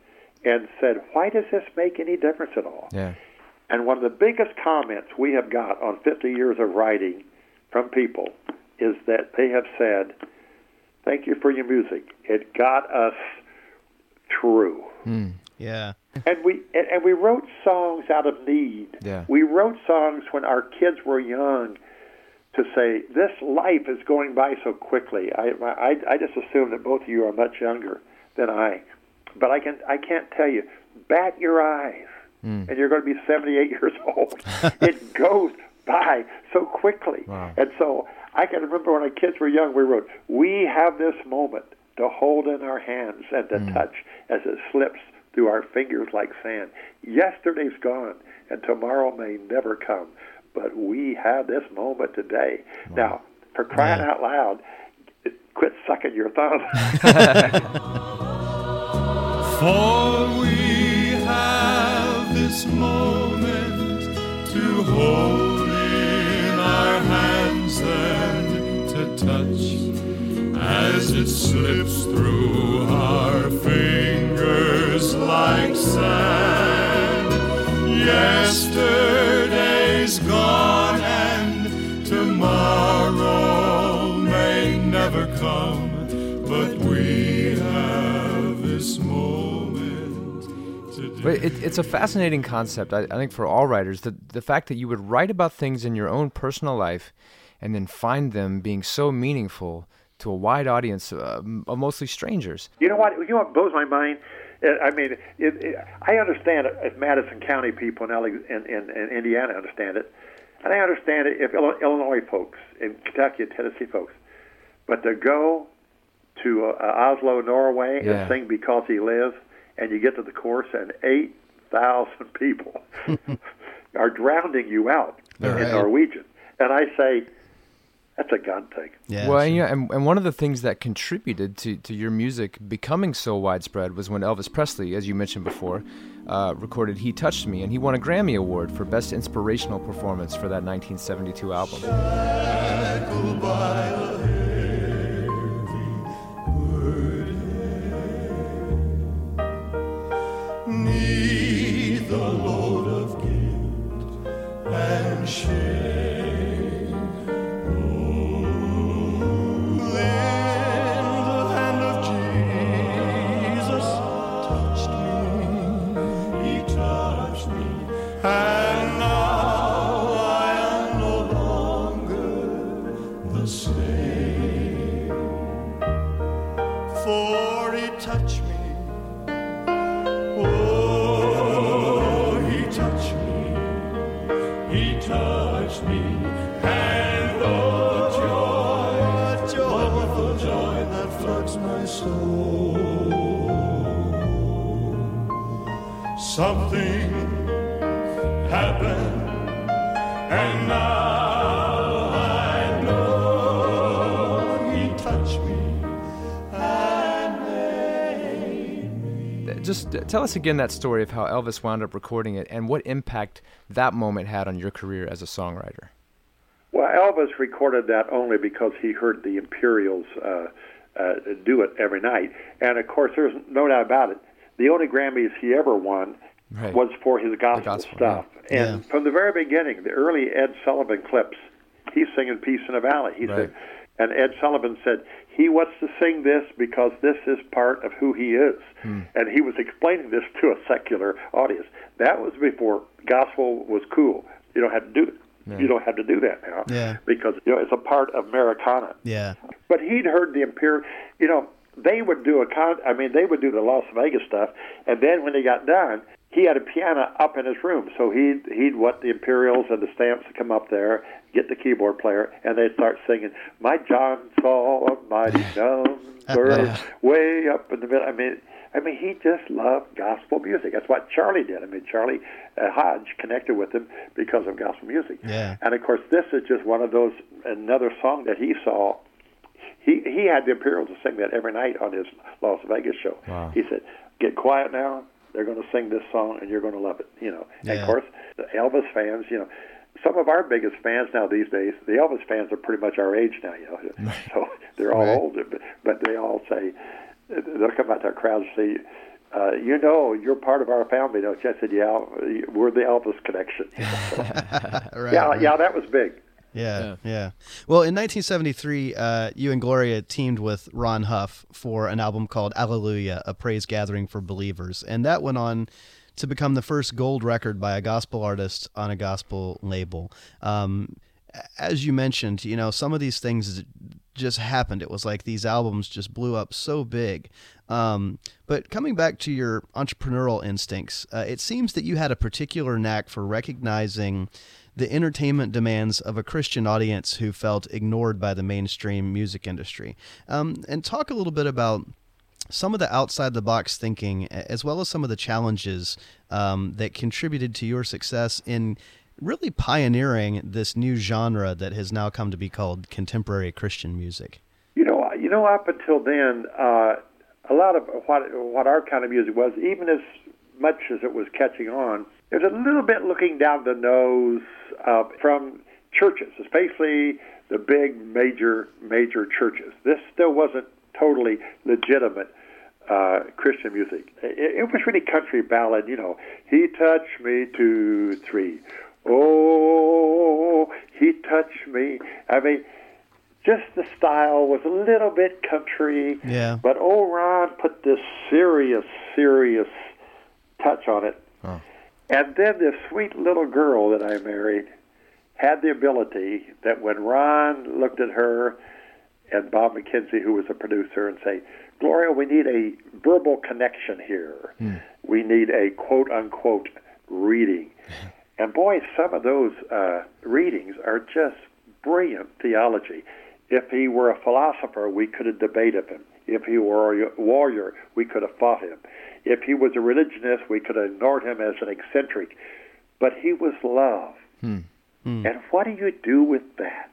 and said, why does this make any difference at all? Yeah. And one of the biggest comments we have got on 50 years of writing from people is that they have said, Thank you for your music. It got us through. Hmm. Yeah. And we and, and we wrote songs out of need. Yeah. We wrote songs when our kids were young to say this life is going by so quickly. I I, I just assume that both of you are much younger than I, but I can I can't tell you. Bat your eyes, Mm. and you're going to be 78 years old. it goes by so quickly, Wow. and so I can remember when our kids were young. We wrote, "We have this moment to hold in our hands and to mm. touch as it slips." Through our fingers like sand. Yesterday's gone, and tomorrow may never come. But we have this moment today. Now, for crying Yeah. out loud, quit sucking your thumb. For we have this moment to hold in our hands and to touch as it slips through our fingers like sand. Yesterday's gone it, it's a fascinating concept, I, I think, for all writers. The, the fact that you would write about things in your own personal life and then find them being so meaningful to a wide audience uh, of mostly strangers. You know what? You know what blows my mind? Uh, I mean, it, it, I understand if Madison County people in, in, in, in Indiana understand it, and I understand it if Illinois folks, in Kentucky and Tennessee folks. But to go to uh, Oslo, Norway, Yeah. and sing "Because He Lives," and you get to the course and eight thousand people are drowning you out in Right. Norwegian, and I say, that's a gun thing. Yeah. well, sure. and, you know, and, and one of the things that contributed to, to your music becoming so widespread was when Elvis Presley, as you mentioned before, uh, recorded He Touched Me, and he won a Grammy Award for Best Inspirational Performance for that 1972 album. And just tell us again that story of how Elvis wound up recording it and what impact that moment had on your career as a songwriter. Well, Elvis recorded that only because he heard the Imperials uh, uh, do it every night, and of course, there's no doubt about it. The only Grammys he ever won Right. was for his gospel, gospel, stuff. yeah. And from the very beginning, the early Ed Sullivan clips, he's singing "Peace in the Valley." He Right. said, and Ed Sullivan said he wants to sing this because this is part of who he is, Hmm. and he was explaining this to a secular audience. That was before gospel was cool. You don't have to do it. You don't have to do that now Yeah. because you know it's a part of Americana. Yeah. But he'd heard the Imperial, you know, they would do a con. I mean, they would do the Las Vegas stuff, and then when they got done, he had a piano up in his room, so he'd he'd want the Imperials and the Stamps to come up there, get the keyboard player, and they'd start singing, "My John saw a mighty number way up in the middle." I mean. I mean, he just loved gospel music. That's what Charlie did. I mean, Charlie uh, Hodge connected with him because of gospel music. Yeah. And of course, this is just one of those another song that he saw he he had the Imperials to sing that every night on his Las Vegas show. Wow. He said, "Get quiet now. They're going to sing this song, and you're going to love it." You know. And of course, the Elvis fans. You know, some of our biggest fans now these days, the Elvis fans are pretty much our age now. You know, so they're all Right. older, but, but they all say they'll come out to our crowd and say. Uh, you know, you're part of our family, don't you? I said, yeah, we're the Elvis connection. right, yeah, right. yeah, that was big. Yeah, yeah. Well, in 1973, uh, you and Gloria teamed with Ron Huff for an album called Alleluia, a praise gathering for believers. And that went on to become the first gold record by a gospel artist on a gospel label. Um, as you mentioned, you know, some of these things just happened. It was like these albums just blew up so big. Um, but coming back to your entrepreneurial instincts, uh, it seems that you had a particular knack for recognizing the entertainment demands of a Christian audience who felt ignored by the mainstream music industry. Um, and talk a little bit about some of the outside the box thinking, as well as some of the challenges um, that contributed to your success in really pioneering this new genre that has now come to be called contemporary Christian music. You know, you know, up until then, uh, a lot of what what our kind of music was, even as much as it was catching on, there's a little bit looking down the nose uh, from churches, especially the big major major churches. This still wasn't totally legitimate uh, Christian music. It, it was really country ballad, you know. He touched me two three. Oh, he touched me. I mean, just the style was a little bit country. Yeah. But old Ron put this serious, serious touch on it. Oh. And then this sweet little girl that I married had the ability that when Ron looked at her and Bob McKenzie, who was a producer, and say, Gloria, we need a verbal connection here. We need a quote unquote reading. And boy, some of those uh, readings are just brilliant theology. If he were a philosopher, we could have debated him. If he were a warrior, we could have fought him. If he was a religionist, we could have ignored him as an eccentric. But he was love. Hmm. Hmm. And what do you do with that?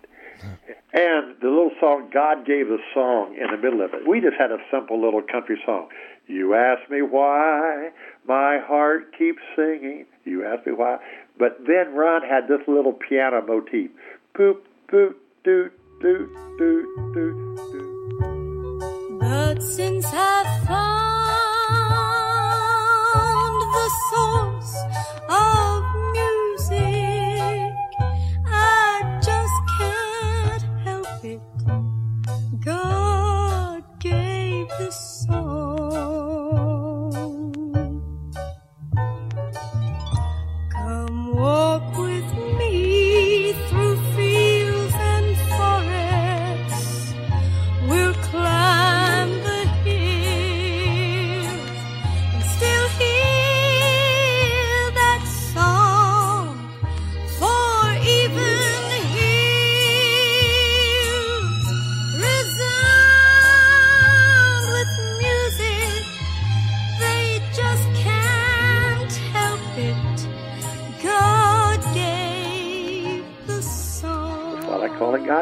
And the little song, God gave the song in the middle of it. We just had a simple little country song. You ask me why my heart keeps singing. You ask me why. But then Ron had this little piano motif. Boop, boop, doot, doot, doot, doot, doot. But since I found God gave the song.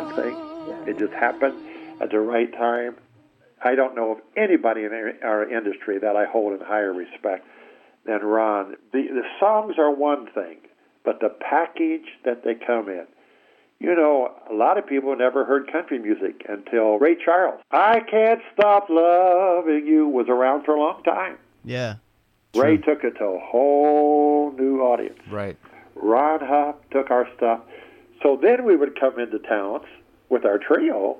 God thing. It just happened at the right time, I don't know of anybody in our- industry that I hold in higher respect than Ron. The, the songs are one thing, but the package that they come in. You know, a lot of people never heard country music until Ray Charles. I Can't Stop Loving You was around for a long time. Yeah. Ray took it to a whole new audience. Right. Ron Huff took our stuff. So then we would come into towns with our trio,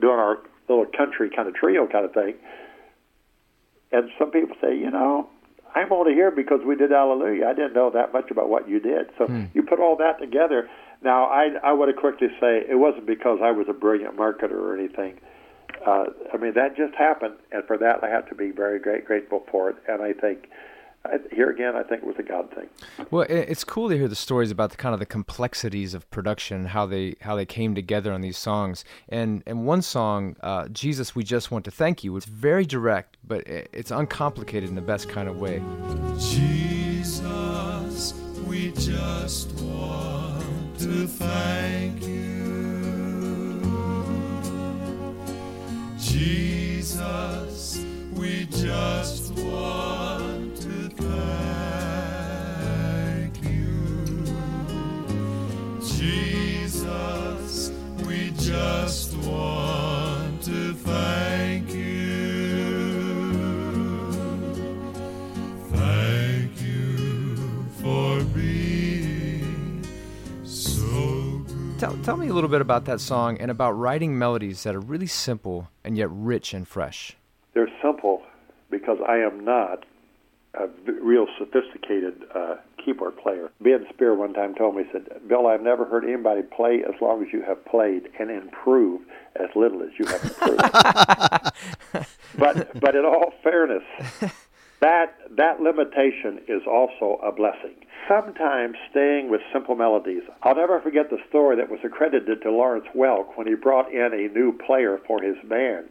doing our little country kind of trio kind of thing. And some people say, you know, I'm only here because we did Hallelujah. I didn't know that much about what you did. So you put all that together. Now, I, I would quickly say it wasn't because I was a brilliant marketer or anything. Uh, I mean, that just happened, and for that, I have to be very great, grateful for it. And I think, I, here again, I think it was a God thing. Well, it's cool to hear the stories about the kind of the complexities of production, how they how they came together on these songs. And and one song, uh, "Jesus, We Just Want to Thank You," it's very direct, but it's uncomplicated in the best kind of way. Jesus, we just want to thank you. Jesus, we just want Tell, tell me a little bit about that song and about writing melodies that are really simple and yet rich and fresh. they're simple because I am not a real sophisticated uh, keyboard player. Ben Speer one time told me, he said, Bill, I've never heard anybody play as long as you have played and improve as little as you have improved. but but in all fairness, that that limitation is also a blessing. Sometimes staying with simple melodies. I'll never forget the story that was accredited to Lawrence Welk when he brought in a new player for his band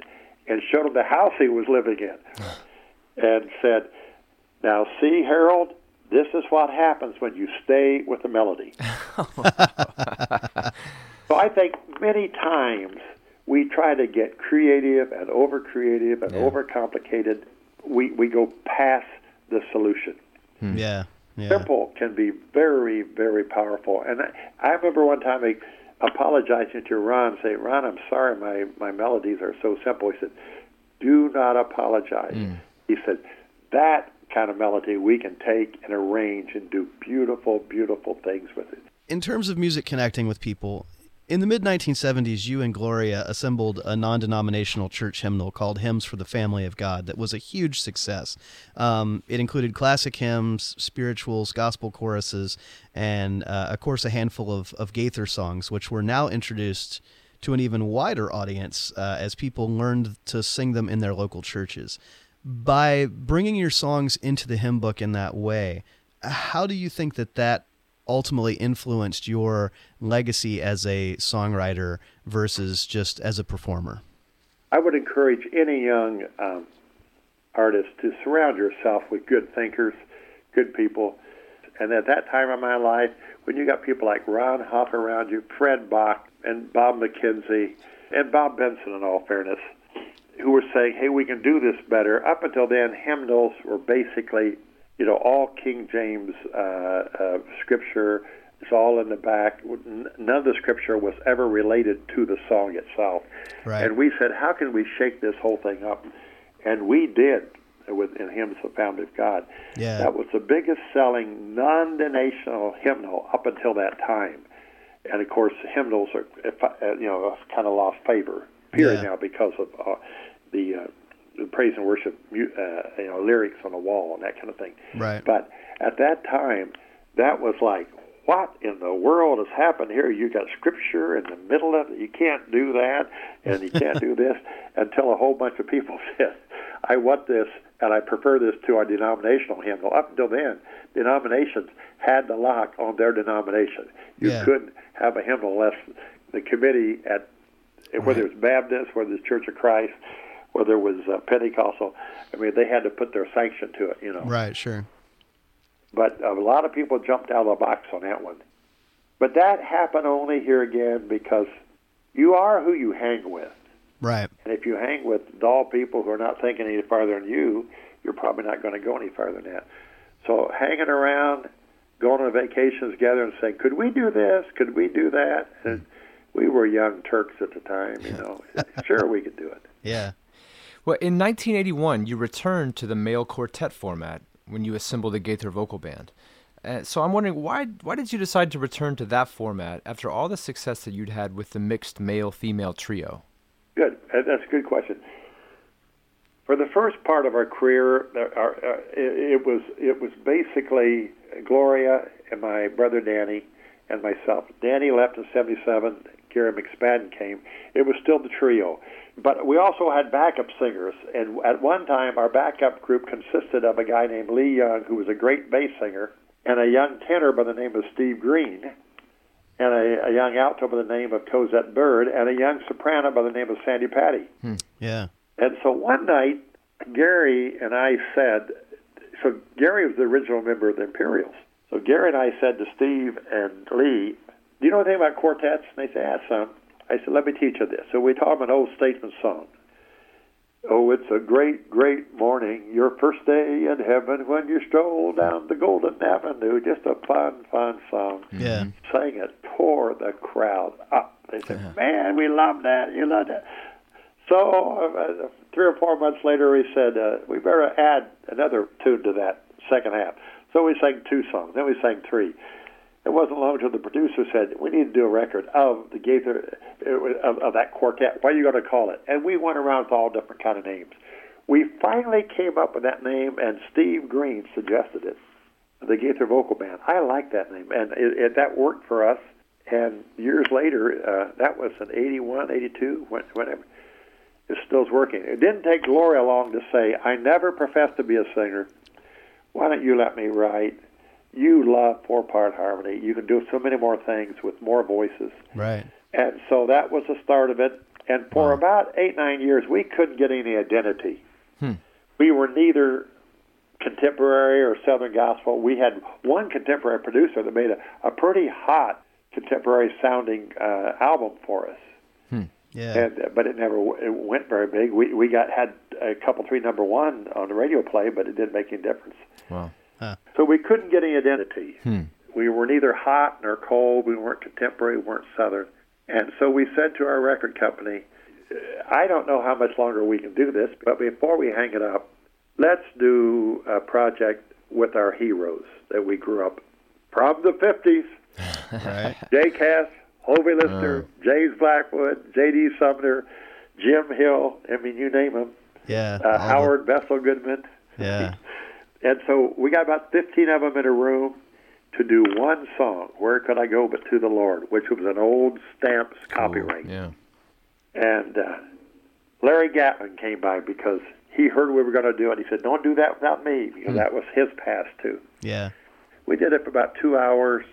and showed him the house he was living in and said, Now see, Harold, this is what happens when you stay with the melody. so I think many times we try to get creative and over creative and Yeah. over complicated. We, we go past the solution. Hmm. Yeah. Yeah. Simple can be very, very powerful. And I, I remember one time I apologizing to Ron, saying, Ron, I'm sorry, my, my melodies are so simple. He said, Do not apologize. Hmm. He said, That kind of melody we can take and arrange and do beautiful, beautiful things with it. in terms of music connecting with people, in the mid 1970s, you and Gloria assembled a non denominational church hymnal called Hymns for the Family of God that was a huge success. Um, it included classic hymns, spirituals, gospel choruses, and, uh, of course, a handful of, of Gaither songs, which were now introduced to an even wider audience uh, as people learned to sing them in their local churches. By bringing your songs into the hymn book in that way, how do you think that that ultimately influenced your legacy as a songwriter versus just as a performer? I would encourage any young um, artist to surround yourself with good thinkers, good people. And at that time of my life, when you got people like Ron Huff around you, Fred Bock, and Bob McKenzie, and Bob Benson, in all fairness, who were saying, hey, we can do this better. Up until then, hymnals were basically, you know, all King James uh, uh, scripture. It's all in the back. N- None of the scripture was ever related to the song itself. Right. And we said, how can we shake this whole thing up? And we did with in Hymns of the Family of God. Yeah. That was the biggest selling non-denominational hymnal up until that time. And of course, hymnals are, you know, kind of lost favor, period Yeah. now because of uh, the, uh, the praise and worship, uh, you know, lyrics on the wall and that kind of thing. Right. But at that time, that was like, what in the world has happened here? You got scripture in the middle of it. You can't do that, and you can't do this until a whole bunch of people said, "I want this, and I prefer this to our denominational hymnal." Up until then, denominations had the lock on their denomination. You Yeah. couldn't have a hymnal unless the committee at whether it's Baptist, whether it's Church of Christ, whether it was uh, Pentecostal. I mean, they had to put their sanction to it. You know. Right, sure. But a lot of people jumped out of the box on that one. But that happened only here again because you are who you hang with. Right. And if you hang with dull people who are not thinking any farther than you, you're probably not going to go any farther than that. So hanging around, going on vacations together and saying, could we do this? Could we do that? And we were young Turks at the time, you know. sure, we could do it. Yeah. Well, in 1981, you returned to the male quartet format when you assembled the Gaither Vocal Band. Uh, so I'm wondering why why did you decide to return to that format after all the success that you'd had with the mixed male-female trio? Good. That's a good question. For the first part of our career, our, uh, it, it was it was basically Gloria and my brother Danny and myself. Danny left in '77. Gary McSpadden came. It was still the trio, but we also had backup singers. And at one time, our backup group consisted of a guy named Lee Young, who was a great bass singer, and a young tenor by the name of Steve Green, and a, a young alto by the name of Cosette Bird, and a young soprano by the name of Sandi Patty. Hmm, yeah. And so one night, Gary and I said, so Gary was the original member of the Imperials. So Gary and I said to Steve and Lee, do you know anything about quartets? And they said, yeah, son. I said, let me teach you this. So we taught them an old Statesmen song. Oh, it's a great, great morning, your first day in heaven when you stroll down the Golden Avenue. Just a fun, fun song. Yeah. Sang it, tore the crowd up. They said, man, we love that. You love that. So uh, three or four months later, we said uh, we better add another tune to that second half. So we sang two songs. Then we sang three. It wasn't long until the producer said we need to do a record of the Gaither of, of that quartet. What are you going to call it? And we went around with all different kind of names. We finally came up with that name, and Steve Green suggested it, the Gaither Vocal Band. I like that name, and it, it, that worked for us. And years later, uh, that was in '81, '82, when- whenever it still's working. It didn't take Gloria long to say, I never professed to be a singer. Why don't you let me write? You love four part harmony. You can do so many more things with more voices. Right. And so that was the start of it. And for about eight, nine years, we couldn't get any identity. We were neither contemporary or Southern gospel. We had one contemporary producer that made a, a pretty hot contemporary sounding uh, album for us Yeah. and uh, but it never it went very big. We we got had a couple three number one on the radio play, but it didn't make any difference. Wow. So we couldn't get any identity. We were neither hot nor cold. We weren't contemporary. We weren't southern. And so we said to our record company, "Uh, I don't know how much longer we can do this, but before we hang it up, let's do a project with our heroes that we grew up from the 50s. Right. Jake Hess, Hovie Lister, James Blackwood, J.D. Sumner, Jim Hill. I mean, you name them. Yeah. Uh, all the- Howard Vestal Goodman. Yeah. And so we got about 15 of them in a room to do one song, Where Could I Go But to the Lord, which was an old Stamps copyright. Yeah. And uh, Larry Gatlin came by because he heard we were going to do it. He said, Don't do that without me, because that was his past, too. Yeah. We did it for about two hours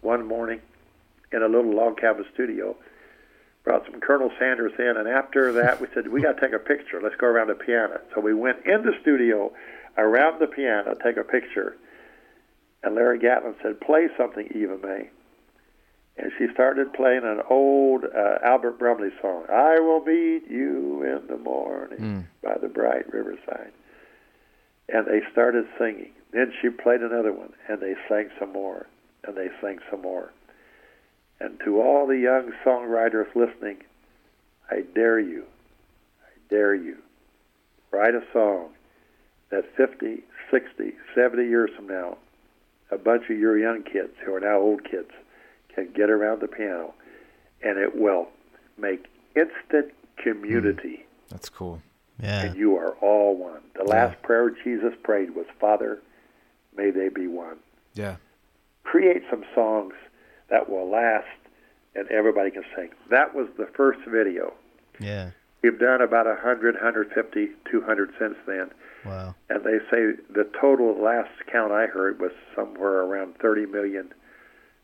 one morning in a little log cabin studio. Brought some Colonel Sanders in, and after that, we said we got to take a picture. Let's go around the piano. So we went in the studio, around the piano, take a picture. And Larry Gatlin said, "Play something, Eva Mae." And she started playing an old uh, Albert Brumley song, "I Will Meet You in the Morning" by the bright riverside. And they started singing. Then she played another one, and they sang some more, and they sang some more. And to all the young songwriters listening, I dare you, I dare you, write a song that 50, 60, 70 years from now, a bunch of your young kids who are now old kids can get around the piano, and it will make instant community hmm. That's cool. Yeah. and you are all one. The last prayer Jesus prayed was, Father, may they be one. Yeah. Create some songs that will last and everybody can sing. That was the first video. Yeah. We've done about 100, 150, 200 since then. Wow. And they say the total last count I heard was somewhere around 30 million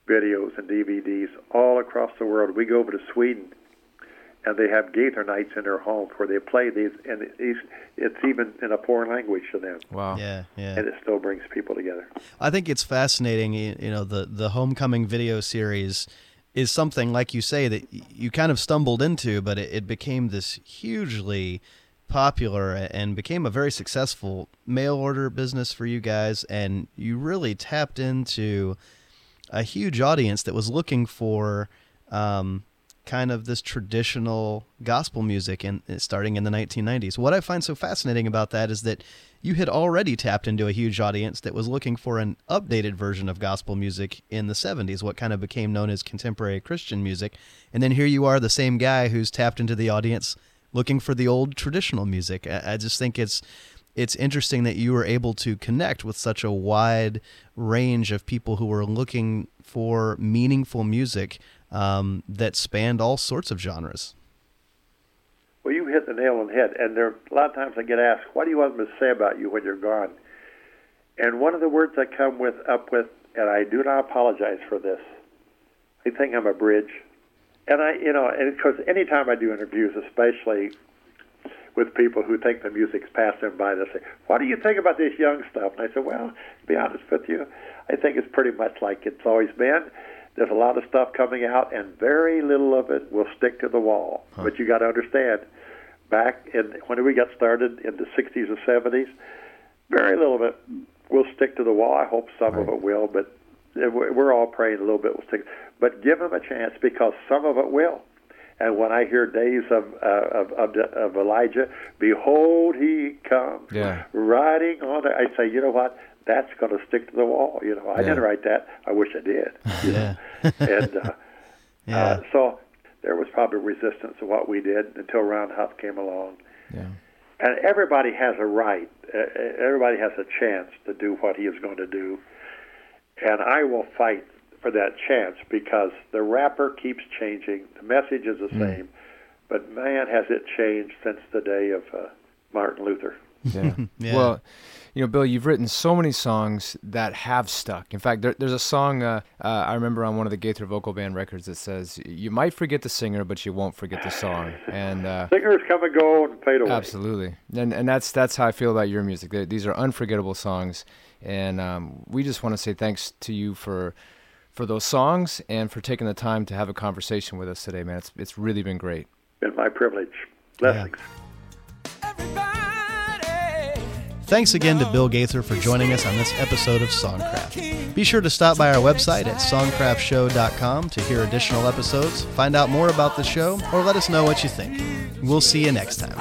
videos and DVDs all across the world. We go over to Sweden, and they have Gaither nights in their home where they play these, and it's, it's even in a foreign language to them, Wow. Yeah. Yeah. and it still brings people together. I think it's fascinating. You you know, the the homecoming video series is something like you say that you kind of stumbled into, but it, it became this hugely popular and became a very successful mail order business for you guys, and you really tapped into a huge audience that was looking for um, kind of this traditional gospel music and starting in the 1990s. What I find so fascinating about that is that you had already tapped into a huge audience that was looking for an updated version of gospel music in the 70s, what kind of became known as contemporary Christian music. And then here you are, the same guy who's tapped into the audience looking for the old traditional music. I, just think it's it's interesting that you were able to connect with such a wide range of people who were looking for meaningful music um, that spanned all sorts of genres. Well, you hit the nail on the head. And there, a lot of times I get asked, "What do you want them to say about you when you're gone?" And one of the words I come with up with, and I do not apologize for this. They think I'm a bridge, and I, you know, and because anytime I do interviews, especially with people who think the music's passed them by, they say, "What do you think about this young stuff?" And I say, "Well, to be honest with you, I think it's pretty much like it's always been." There's a lot of stuff coming out, and very little of it will stick to the wall. Huh. But you got to understand, back in when we got started in the 60s or 70s, very little of it will stick to the wall. I hope some of it will, but we're all praying a little bit will stick. But give them a chance because some of it will. And when I hear days of uh, of, of of Elijah, behold, he comes Yeah. riding on. I say, you know what? That's going to stick to the wall. You know, I Yeah. didn't write that. I wish I did. Yeah. and uh, Yeah. uh, so there was probably resistance to what we did until Roundhouse came along. Yeah. And everybody has a right. Uh, everybody has a chance to do what he is going to do. And I will fight for that chance because the wrapper keeps changing. The message is the same, but man, has it changed since the day of uh, Martin Luther. Yeah. Yeah. Well, you know, Bill, you've written so many songs that have stuck. In fact, there, there's a song uh, uh, I remember on one of the Gaither Vocal Band records that says, "You might forget the singer, but you won't forget the song." And uh, Singers come and go and fade away. absolutely, and and that's that's how I feel about your music. These are unforgettable songs, and um, we just want to say thanks to you for for those songs and for taking the time to have a conversation with us today, man. It's it's really been great. Been my privilege. Blessings. Thanks again to Bill Gaither for joining us on this episode of Songcraft. Be sure to stop by our website at songcraftshow.com to hear additional episodes, find out more about the show, or let us know what you think. We'll see you next time.